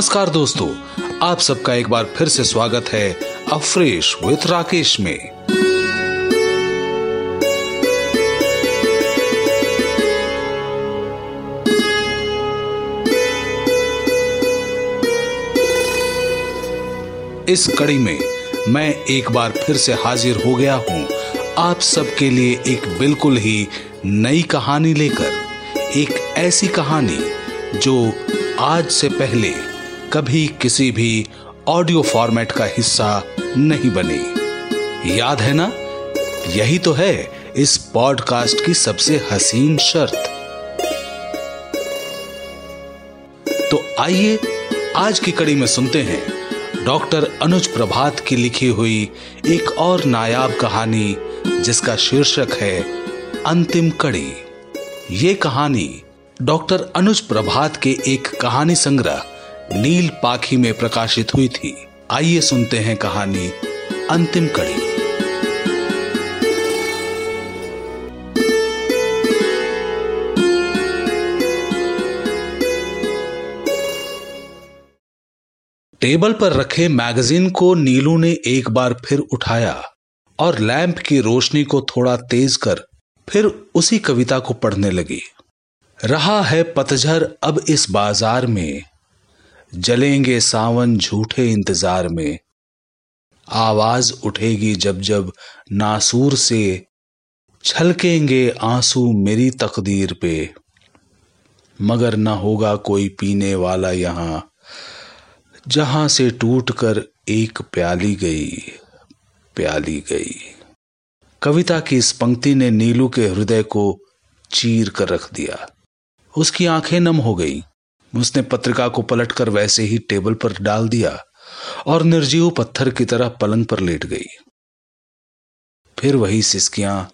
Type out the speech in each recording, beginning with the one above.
नमस्कार दोस्तों, आप सबका एक बार फिर से स्वागत है अफ्रेश विथ राकेश में। इस कड़ी में मैं एक बार फिर से हाजिर हो गया हूँ आप सबके लिए एक बिल्कुल ही नई कहानी लेकर, एक ऐसी कहानी जो आज से पहले कभी किसी भी ऑडियो फॉर्मेट का हिस्सा नहीं बनी। याद है ना? यही तो है इस पॉडकास्ट की सबसे हसीन शर्त। तो आइए आज की कड़ी में सुनते हैं डॉक्टर अनुज प्रभात की लिखी हुई एक और नायाब कहानी, जिसका शीर्षक है अंतिम कड़ी। ये कहानी डॉक्टर अनुज प्रभात के एक कहानी संग्रह नील पाखी में प्रकाशित हुई थी। आइए सुनते हैं कहानी अंतिम कड़ी। टेबल पर रखे मैगजीन को नीलू ने एक बार फिर उठाया और लैंप की रोशनी को थोड़ा तेज कर फिर उसी कविता को पढ़ने लगी। रहा है पतझर अब इस बाज़ार में। जलेंगे सावन झूठे इंतज़ार में। आवाज़ उठेगी जब जब नासूर से, छलकेंगे आँसू मेरी तकदीर पे। मगर न होगा कोई पीने वाला यहाँ, जहाँ से टूट कर एक प्याली गई प्याली गई। कविता की इस पंक्ति ने नीलू के हृदय को चीर कर रख दिया। उसकी आँखें नम हो गई। उसने पत्रिका को पलटकर वैसे ही टेबल पर डाल दिया और निर्जीव पत्थर की तरह पलंग पर लेट गई। फिर वही सिस्कियाँ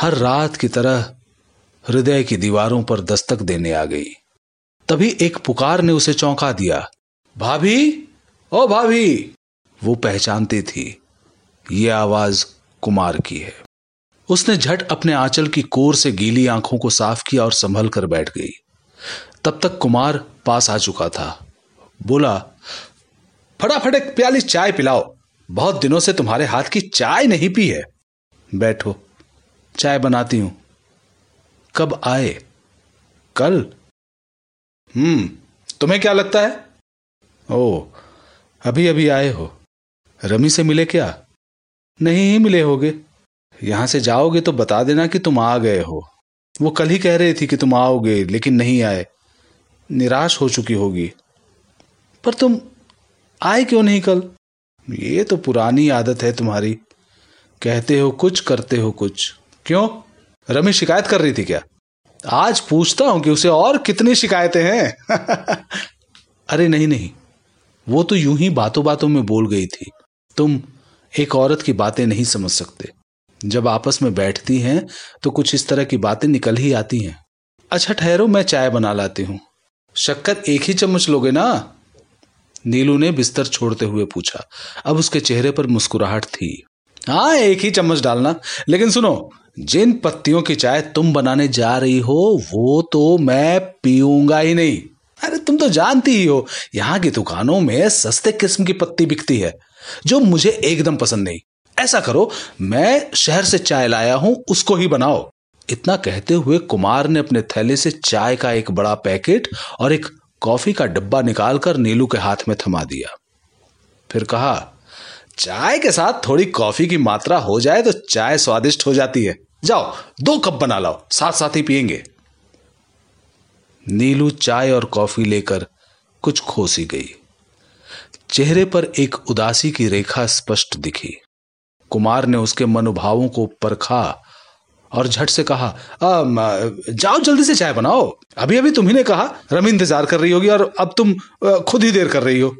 हर रात की तरह हृदय की दीवारों पर दस्तक देने आ गई। तभी एक पुकार ने उसे चौंका दिया, भाभी, ओ भाभी! वो पहचानती थी, ये आवाज़ कुमार की है। उसने झट अपने आंचल की कोर से गीली आँखों को साफ़ किया और संभल कर बैठ गई। तब तक कुमार पास आ चुका था। बोला, फटाफट एक प्याली चाय पिलाओ। बहुत दिनों से तुम्हारे हाथ की चाय नहीं पी है। बैठो, चाय बनाती हूँ। कब आए? कल? हम्म तुम्हें क्या लगता है? ओ अभी अभी आए हो। रमी से मिले क्या? नहीं ही मिले होगे। यहाँ से जाओगे तो बता देना कि तुम आ गए हो। वो कल ही कह रही थी कि तुम आओगे, लेकिन नहीं आए। निराश हो चुकी होगी। पर तुम आए क्यों नहीं कल? ये तो पुरानी आदत है तुम्हारी। कहते हो कुछ, करते हो कुछ। क्यों? रमी शिकायत कर रही थी क्या? आज पूछता हूँ कि उसे और कितनी शिकायतें हैं। अरे नहीं नहीं। वो तो यूँ ही बातों बातों में बोल गई थी। तुम एक औरत की बातें नहीं समझ सकते। जब आपस में बैठती हैं तो कुछ इस तरह की बातें निकल ही आती हैं। अच्छा ठहरो, मैं चाय बना लाती हूँ। शक्कर एक ही चम्मच लोगे ना? नीलू ने बिस्तर छोड़ते हुए पूछा। अब उसके चेहरे पर मुस्कुराहट थी। हाँ एक ही चम्मच डालना। लेकिन सुनो, जिन पत्तियों की चाय तुम बनाने जा रही हो, वो तो मैं पीऊँगा ही नहीं। अरे, तुम तो जानती ही हो, यहाँ की दुकानों में सस्ते किस्म की पत्ती बिकती है, जो मुझे एकदम पसंद नहीं। ऐसा करो, मैं शहर से चाय लाया हूँ, उसको ही बनाओ। इतना कहते हुए कुमार ने अपने थैले से चाय का एक बड़ा पैकेट और एक कॉफ़ी का डब्बा निकालकर नीलू के हाथ में थमा दिया। फिर कहा, चाय के साथ थोड़ी कॉफ़ी की मात्रा हो जाए तो चाय स्वादिष्ट हो जाती है। जाओ, दो कप बना लाओ साथ साथ ही पियेंगे। नीलू चाय और कॉफ़ी लेकर कुछ खोसी गई। चेहरे पर एक उदासी की रेखा स्पष्ट दिखी। कुमार ने उसके मनोभावों को परखा और झट से कहा जाओ जल्दी से चाय बनाओ। अभी अभी तुम्ही ने कहा, रमी इंतज़ार कर रही होगी और अब तुम खुद ही देर कर रही हो।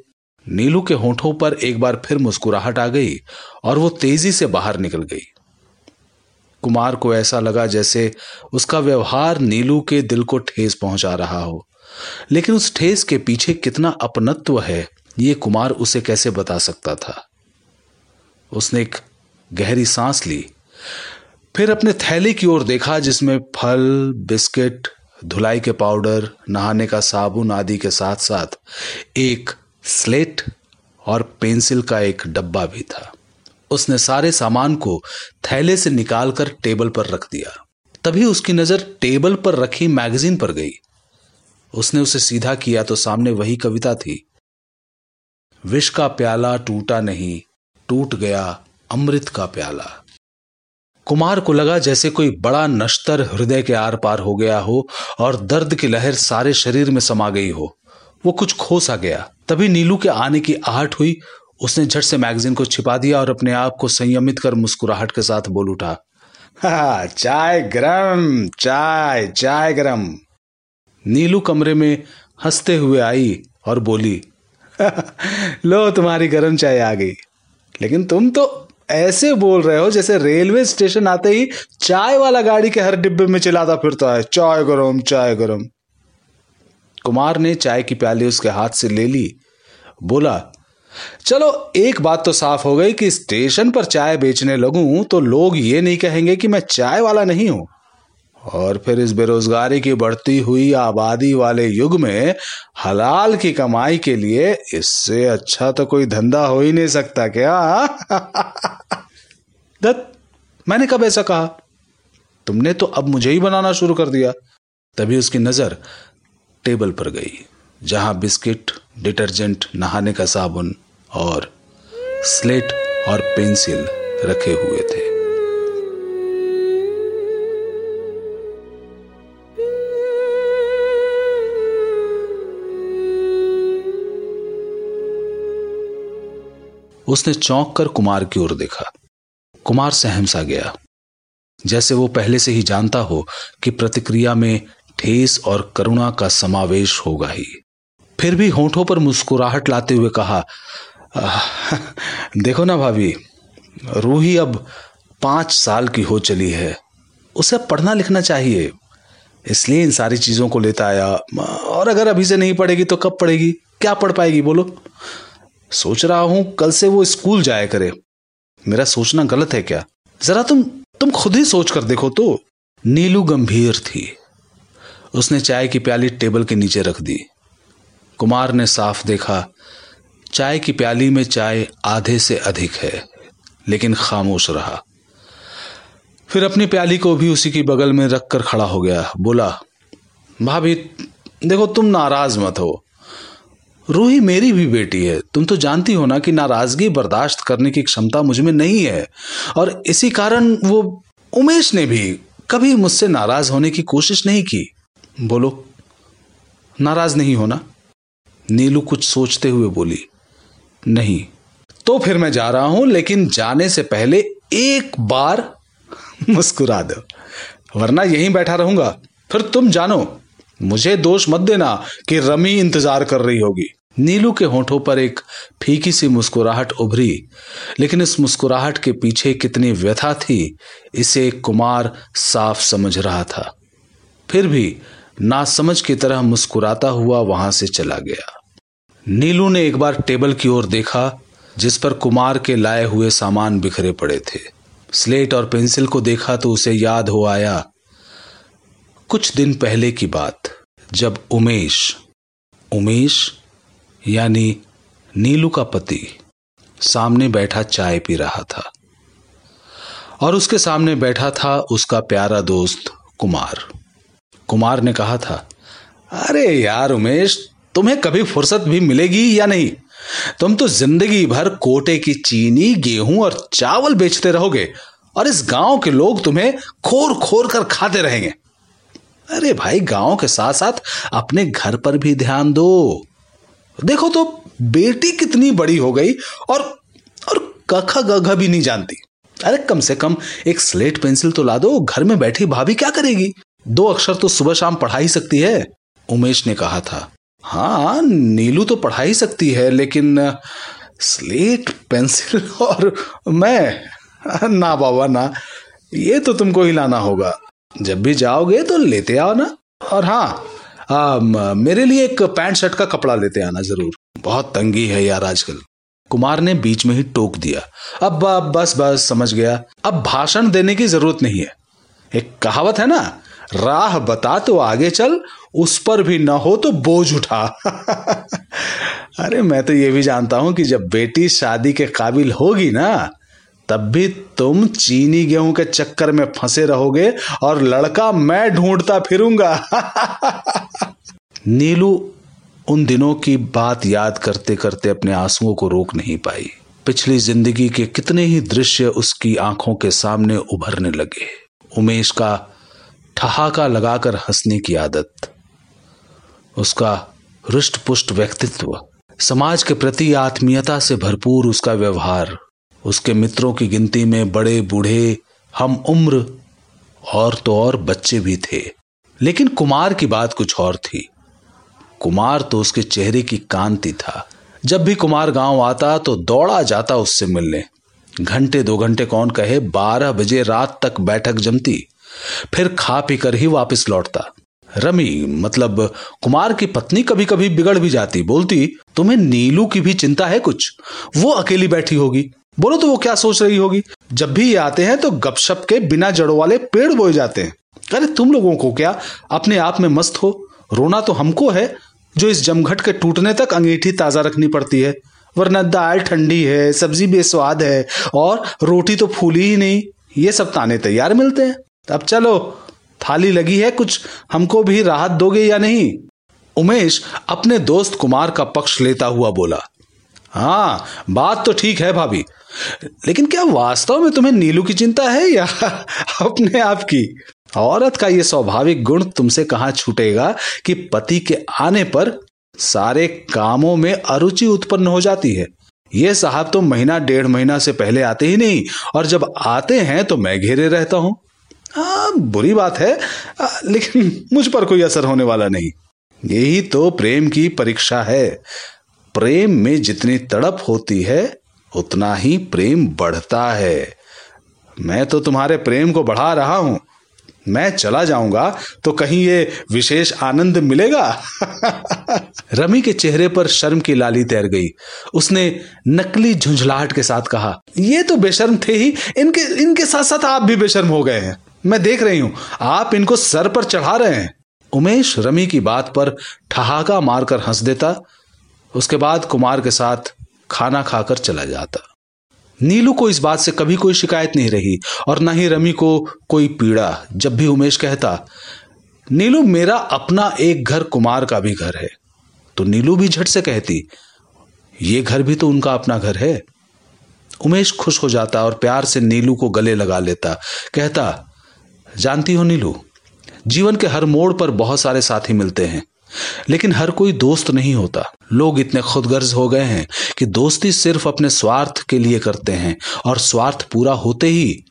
नीलू के होठों पर एक बार फिर मुस्कुराहट आ गई और वो तेज़ी से बाहर निकल गई। कुमार को ऐसा लगा जैसे उसका व्यवहार नीलू के दिल को ठेस पहुँचा रहा हो। लेकिन उस ठेस के पीछे कितना अपनत्व है, ये कुमार उसे कैसे बता सकता था? उसने एक गहरी सांस ली। फिर अपने थैले की ओर देखा, जिसमें फल, बिस्किट, धुलाई के पाउडर, नहाने का साबुन आदि के साथ साथ एक स्लेट और पेंसिल का एक डब्बा भी था। उसने सारे सामान को थैले से निकालकर टेबल पर रख दिया। तभी उसकी नज़र टेबल पर रखी मैगजीन पर गई। उसने उसे सीधा किया तो सामने वही कविता थी। विष का प्याला टूटा नहीं, टूट गया अमृत का प्याला। कुमार को लगा जैसे कोई बड़ा नश्तर हृदय के आर पार हो गया हो और दर्द की लहर सारे शरीर में समा गई हो। वो कुछ खो सा गया। तभी नीलू के आने की आहट हुई। उसने झट से मैगजीन को छिपा दिया और अपने आप को संयमित कर मुस्कुराहट के साथ बोल उठा चाय गरम, चाय चाय गरम। नीलू कमरे में हँसते हुए आई और बोली लो, तुम्हारी गरम चाय आ गई। लेकिन तुम तो ऐसे बोल रहे हो जैसे रेलवे स्टेशन आते ही चाय वाला गाड़ी के हर डिब्बे में चिल्लाता फिरता है, चाय गरम चाय गरम. कुमार ने चाय की प्याली उसके हाथ से ले ली। बोला, चलो, एक बात तो साफ़ हो गई कि स्टेशन पर चाय बेचने लगूं तो लोग ये नहीं कहेंगे कि मैं चाय वाला नहीं हूँ। और फिर इस बेरोजगारी की बढ़ती हुई आबादी वाले युग में हलाल की कमाई के लिए इससे अच्छा तो कोई धंधा हो ही नहीं सकता क्या? दत्त, मैंने कब ऐसा कहा? तुमने तो अब मुझे ही बनाना शुरू कर दिया। तभी उसकी नज़र टेबल पर गई, जहाँ बिस्किट, डिटर्जेंट, नहाने का साबुन और स्लेट और पेंसिल रखे हुए थे। उसने चौंक कर कुमार की ओर देखा। कुमार सहम सा गया। जैसे वो पहले से ही जानता हो कि प्रतिक्रिया में ठेस और करुणा का समावेश होगा ही। फिर भी होठों पर मुस्कुराहट लाते हुए कहा देखो ना भाभी, रूही अब पाँच साल की हो चली है। उसे पढ़ना लिखना चाहिए। इसलिए इन सारी चीज़ों को लेता आया। और अगर अभी से नहीं पढ़ेगी तो कब पढ़ेगी? क्या पढ़ पाएगी बोलो? सोच रहा हूँ, कल से वो स्कूल जाया करे। मेरा सोचना गलत है क्या? जरा तुम तुम खुद ही सोच कर देखो तो। नीलू गंभीर थी। उसने चाय की प्याली टेबल के नीचे रख दी। कुमार ने साफ़ देखा, चाय की प्याली में चाय आधे से अधिक है, लेकिन खामोश रहा। फिर अपनी प्याली को भी उसी की बगल में रखकर खड़ा हो गया। बोला, भाभी, देखो तुम नाराज़ मत हो। रूही मेरी भी बेटी है। तुम तो जानती हो ना कि नाराज़गी बर्दाश्त करने की क्षमता मुझमें नहीं है। और इसी कारण वो उमेश ने भी कभी मुझसे नाराज़ होने की कोशिश नहीं की। बोलो, नाराज़ नहीं होना? नीलू कुछ सोचते हुए बोली, नहीं। तो फिर मैं जा रहा हूँ, लेकिन जाने से पहले एक बार मुस्कुरा दो, वरना यहीं बैठा रहूँगा। फिर तुम जानो मुझे दोष मत देना कि रमी इंतज़ार कर रही होगी। नीलू के होठों पर एक फीकी सी मुस्कुराहट उभरी, लेकिन इस मुस्कुराहट के पीछे कितनी व्यथा थी, इसे कुमार साफ़ समझ रहा था। फिर भी नासमझ की तरह मुस्कुराता हुआ वहाँ से चला गया। नीलू ने एक बार टेबल की ओर देखा, जिस पर कुमार के लाए हुए सामान बिखरे पड़े थे। स्लेट और पेंसिल को देखा तो उसे याद हो आया कुछ दिन पहले की बात, जब उमेश उमेश यानी नीलू का पति, सामने बैठा चाय पी रहा था। और उसके सामने बैठा था उसका प्यारा दोस्त कुमार। कुमार ने कहा था, अरे यार उमेश, तुम्हें कभी फुर्सत भी मिलेगी या नहीं? तुम तो ज़िंदगी भर कोटे की चीनी, गेहूँ और चावल बेचते रहोगे और इस गाँव के लोग तुम्हें खोर खोर कर खाते रहेंगे। अरे भाई, गाँव के साथ साथ अपने घर पर भी ध्यान दो। देखो तो बेटी कितनी बड़ी हो गई और और कखा गघा भी नहीं जानती। अरे कम से कम एक स्लेट पेंसिल तो ला दो, घर में बैठी भाभी क्या करेगी? दो अक्षर तो सुबह शाम पढ़ा ही सकती है, उमेश ने कहा था। हाँ नीलू तो पढ़ा ही सकती है, लेकिन, स्लेट पेंसिल और मैं, ना बाबा, ना, ये तो तुमको ही लाना होगा। जब भी जाओगे तो लेते आओ ना और हाँ आ, मेरे लिए एक पैंट शर्ट का कपड़ा लेते आना ज़रूर। बहुत तंगी है यार आजकल। कुमार ने बीच में ही टोक दिया। अब, अब बस बस समझ गया। अब भाषण देने की ज़रूरत नहीं है। एक कहावत है ना राह बता तो आगे चल उस पर भी ना हो तो बोझ उठा। अरे मैं तो ये भी जानता हूँ कि जब बेटी शादी के काबिल होगी ना तब भी तुम चीनी गेहूँ के चक्कर में फंसे रहोगे और लड़का मैं ढूंढता फिरूँगा। नीलू उन दिनों की बात याद करते करते अपने आंसुओं को रोक नहीं पाई। पिछली ज़िंदगी के कितने ही दृश्य उसकी आँखों के सामने उभरने लगे। उमेश का ठहाका लगाकर हंसने की आदत, उसका रुष्ट पुष्ट व्यक्तित्व, समाज के प्रति आत्मीयता से भरपूर उसका व्यवहार उसके मित्रों की गिनती में बड़े बूढ़े, हम उम्र और तो और बच्चे भी थे। लेकिन कुमार की बात कुछ और थी। कुमार तो उसके चेहरे की कांति था। जब भी कुमार गाँव आता तो दौड़ा जाता उससे मिलने। घंटे दो घंटे कौन कहे, बारह बजे रात तक बैठक जमती। फिर खा पी कर ही वापस लौटता। रमी मतलब कुमार की पत्नी कभी कभी बिगड़ भी जाती। बोलती, तुम्हें नीलू की भी चिंता है कुछ? वो अकेली बैठी होगी। बोलो तो वो क्या सोच रही होगी? जब भी ये आते हैं तो गपशप के बिना जड़ों वाले पेड़ बोए जाते हैं। अरे तुम लोगों को क्या? अपने आप में मस्त हो। रोना तो हमको है, जो इस जमघट के टूटने तक अंगीठी ताज़ा रखनी पड़ती है। वरना दाल ठंडी है, सब्ज़ी बेस्वाद है, और रोटी तो फूली ही नहीं। ये सब ताने तैयार मिलते हैं। अब चलो, थाली लगी है कुछ। हमको भी राहत दोगे या नहीं? उमेश अपने दोस्त कुमार का पक्ष लेता हुआ बोला हाँ बात तो ठीक है भाभी। लेकिन क्या वास्तव में तुम्हें नीलू की चिंता है या अपने आप की? औरत का यह स्वाभाविक गुण तुमसे कहा छूटेगा कि पति के आने पर सारे कामों में अरुचि उत्पन्न हो जाती है। ये साहब तो महीना, डेढ़ महीना से पहले आते ही नहीं, और जब आते हैं तो मैं घेरे रहता हूँ। हाँ बुरी बात है लेकिन मुझ पर कोई असर होने वाला नहीं। यही तो प्रेम की परीक्षा है। प्रेम में जितनी तड़प होती है, उतना ही प्रेम बढ़ता है। मैं तो तुम्हारे प्रेम को बढ़ा रहा हूँ। मैं चला जाऊँगा तो कहीं ये विशेष आनंद मिलेगा? रमी के चेहरे पर शर्म की लाली तैर गई। उसने नकली झुंझलाहट के साथ कहा, ये तो बेशर्म थे ही, इनके इनके साथ साथ आप भी बेशर्म हो गए हैं। मैं देख रही हूँ, आप इनको सर पर चढ़ा रहे हैं। उमेश रमी की बात पर ठहाका मारकर हंस देता उसके बाद कुमार के साथ खाना खाकर चला जाता। नीलू को इस बात से कभी कोई शिकायत नहीं रही और न ही रमी को कोई पीड़ा, जब भी उमेश कहता, नीलू, मेरा अपना एक घर कुमार का भी घर है। तो नीलू भी झट से कहती, ये घर भी तो उनका अपना घर है। उमेश खुश हो जाता और प्यार से नीलू को गले लगा लेता, कहता, जानती हो नीलू, जीवन के हर मोड़ पर बहुत सारे साथी मिलते हैं। लेकिन हर कोई दोस्त नहीं होता। लोग इतने खुदगर्ज हो गए हैं कि दोस्ती सिर्फ़ अपने स्वार्थ के लिए करते हैं और स्वार्थ पूरा होते ही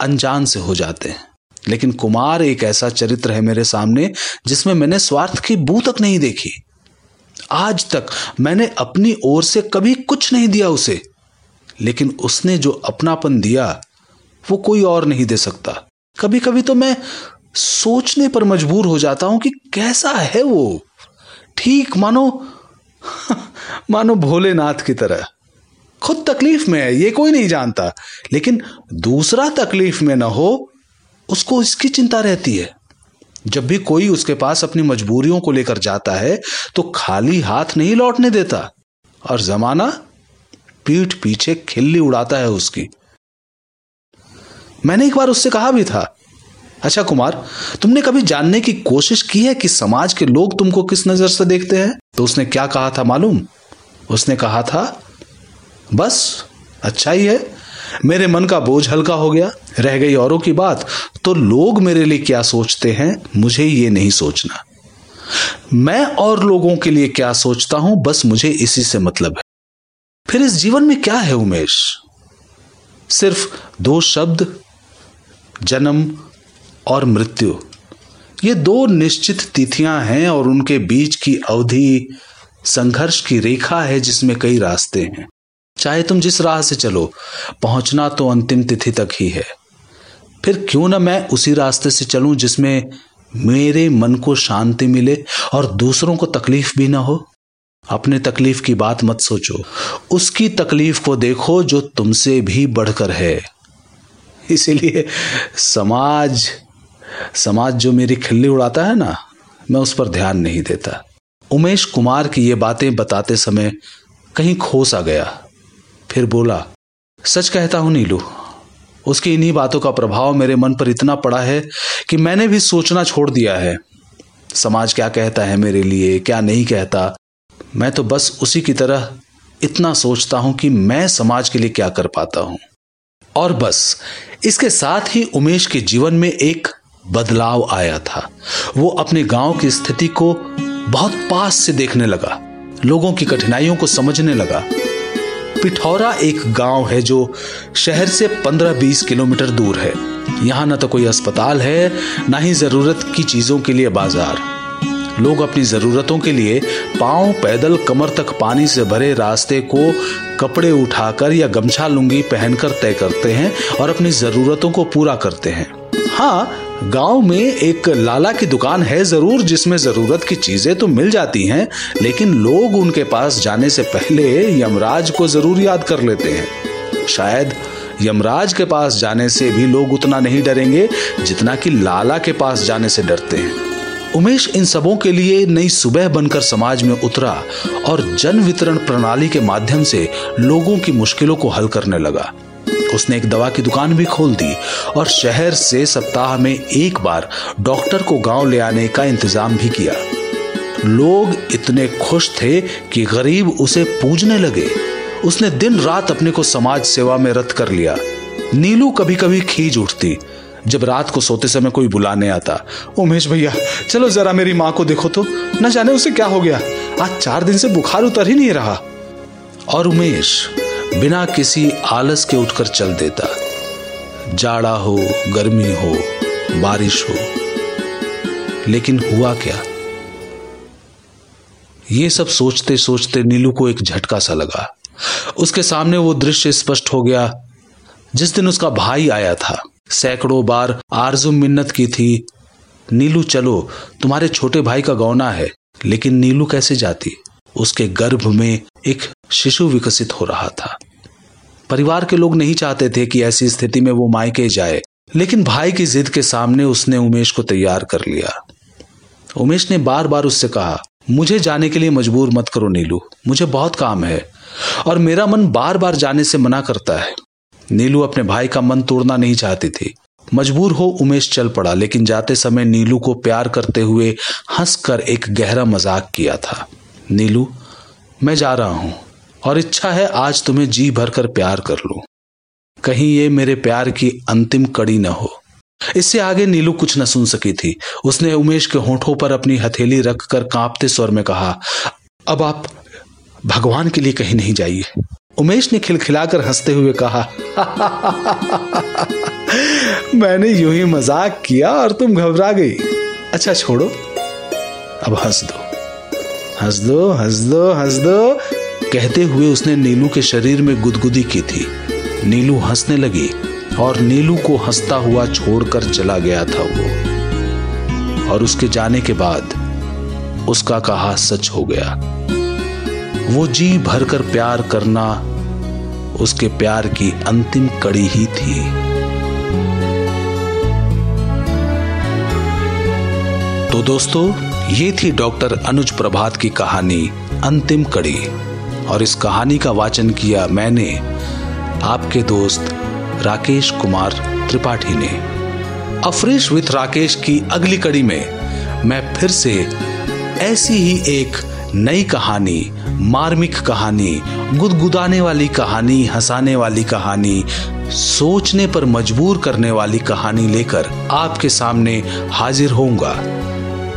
अनजान से हो जाते हैं। लेकिन कुमार एक ऐसा चरित्र है मेरे सामने जिसमें मैंने स्वार्थ की बू तक नहीं देखी। आज तक मैंने अपनी ओर से कभी कुछ नहीं दिया उसे, लेकिन उसने जो अपनापन दिया, वो कोई और नहीं दे सकता। कभी कभी तो मैं सोचने पर मजबूर हो जाता हूँ कि कैसा है वो। ठीक, मानो मानो भोलेनाथ की तरह। खुद तकलीफ़ में है, ये कोई नहीं जानता। लेकिन दूसरा तकलीफ़ में ना हो, उसको इसकी चिंता रहती है। जब भी कोई उसके पास अपनी मजबूरियों को लेकर जाता है तो खाली हाथ नहीं लौटने देता। और जमाना पीठ पीछे खिल्ली उड़ाता है उसकी। मैंने एक बार उससे कहा भी था अच्छा कुमार, तुमने कभी जानने की कोशिश की है कि समाज के लोग तुमको किस नज़र से देखते हैं? तो उसने क्या कहा था मालूम? उसने कहा था, बस अच्छा ही है। मेरे मन का बोझ हल्का हो गया। रह गई औरों की बात। तो लोग मेरे लिए क्या सोचते हैं? मुझे ये नहीं सोचना। मैं और लोगों के लिए क्या सोचता हूँ? बस मुझे इसी से मतलब है। फिर इस जीवन में क्या है उमेश? सिर्फ़ दो शब्द, जन्म और मृत्यु। ये दो निश्चित तिथियाँ हैं और उनके बीच की अवधि संघर्ष की रेखा है जिसमें कई रास्ते हैं। चाहे तुम जिस राह से चलो, पहुँचना तो अंतिम तिथि तक ही है। फिर क्यों ना मैं उसी रास्ते से चलूँ जिसमें मेरे मन को शांति मिले और दूसरों को तकलीफ़ भी ना हो? अपने तकलीफ़ की बात मत सोचो। उसकी तकलीफ़ को देखो जो तुमसे भी बढ़कर है। इसीलिए समाज समाज जो मेरी खिल्ली उड़ाता है ना, मैं उस पर ध्यान नहीं देता। उमेश कुमार की ये बातें बताते समय कहीं खोस आ गया। फिर बोला, सच कहता हूँ नीलू, उसकी इन्हीं बातों का प्रभाव मेरे मन पर इतना पड़ा है कि मैंने भी सोचना छोड़ दिया है। समाज क्या कहता है मेरे लिए, क्या नहीं कहता? मैं तो बस उसी की तरह इतना सोचता हूँ कि मैं समाज के लिए क्या कर पाता हूँ। और बस, इसके साथ ही उमेश के जीवन में एक बदलाव आया था। वो अपने गाँव की स्थिति को बहुत पास से देखने लगा। लोगों की कठिनाइयों को समझने लगा। पिठौरा एक गाँव है जो शहर से 15-20 किलोमीटर दूर है। यहाँ ना तो कोई अस्पताल है, ना ही ज़रूरत की चीज़ों के लिए बाज़ार। लोग अपनी जरूरतों के लिए पाँव, पैदल, कमर तक पानी से भरे रास्ते को कपड़े उठाकर या गमछा लुंगी पहनकर तय करते हैं और अपनी जरूरतों को पूरा करते हैं। हाँ गाँव में एक लाला की दुकान है ज़रूर, जिसमें ज़रूरत की चीज़ें तो मिल जाती हैं, लेकिन लोग उनके पास जाने से पहले यमराज को ज़रूर याद कर लेते हैं। शायद यमराज के पास जाने से भी लोग उतना नहीं डरेंगे, जितना कि लाला के पास जाने से डरते हैं। उमेश इन सबों के लिए नई सुबह बनकर समाज में उतरा और जन वितरण प्रणाली के माध्यम से लोगों की मुश्किलों को हल करने लगा। उसने एक दवा की दुकान भी खोल दी और शहर से सप्ताह में एक बार डॉक्टर को गाँव ले आने का इंतज़ाम भी किया। लोग इतने खुश थे कि गरीब उसे पूजने लगे। उसने दिन रात अपने को समाज सेवा में रत कर लिया। नीलू कभी कभी खींच उठती। जब रात को सोते समय कोई बुलाने आता, उमेश भैया, चलो जरा मेरी माँ को देखो तो। न जाने उसे क्या हो गया। आज चार दिन से बुखार उतर ही नहीं रहा। और उमेश बिना किसी आलस के उठकर चल देता। जाड़ा हो, गर्मी हो, बारिश हो। लेकिन हुआ क्या? ये सब सोचते सोचते नीलू को एक झटका सा लगा। उसके सामने वो दृश्य स्पष्ट हो गया। जिस दिन उसका भाई आया था, सैकड़ों बार आरज़ू मिन्नत की थी, नीलू चलो, तुम्हारे छोटे भाई का गौना है, लेकिन नीलू कैसे जाती? उसके गर्भ में एक शिशु विकसित हो रहा था। परिवार के लोग नहीं चाहते थे कि ऐसी स्थिति में वो मायके जाए, लेकिन भाई की जिद के सामने उसने उमेश को तैयार कर लिया। उमेश ने बार बार उससे कहा, मुझे जाने के लिए मजबूर मत करो नीलू, मुझे बहुत काम है और मेरा मन बार बार जाने से मना करता है। नीलू अपने भाई का मन तोड़ना नहीं चाहती थी। मजबूर हो उमेश चल पड़ा, लेकिन जाते समय नीलू को प्यार करते हुए हंसकर एक गहरा मज़ाक किया था। नीलू, मैं जा रहा हूँ और इच्छा है आज तुम्हें जी भरकर प्यार कर लूँ। कहीं ये मेरे प्यार की अंतिम कड़ी न हो। इससे आगे नीलू कुछ न सुन सकी थी। उसने उमेश के होठों पर अपनी हथेली रखकर कांपते स्वर में कहा, अब आप भगवान के लिए कहीं नहीं जाइए। उमेश ने खिलखिलाकर हँसते हुए कहा मैंने यूँ ही मज़ाक किया और तुम घबरा गई। अच्छा छोड़ो। अब हंस दो। हंस दो हंस दो हंस दो कहते हुए उसने नीलू के शरीर में गुदगुदी की थी। नीलू हंसने लगी और नीलू को हंसता हुआ छोड़कर चला गया था वो। और उसके जाने के बाद उसका कहा, सच हो गया। वो जी भरकर प्यार करना उसके प्यार की अंतिम कड़ी ही थी। तो दोस्तों ये थी डॉक्टर अनुज प्रभात की कहानी अंतिम कड़ी। और इस कहानी का वाचन किया मैंने आपके दोस्त राकेश कुमार त्रिपाठी ने। अफ्रेश विथ राकेश की अगली कड़ी में मैं फिर से ऐसी ही एक नई कहानी, मार्मिक कहानी, गुदगुदाने वाली कहानी, हंसाने वाली कहानी, सोचने पर मजबूर करने वाली कहानी लेकर आपके सामने हाजिर होऊँगा।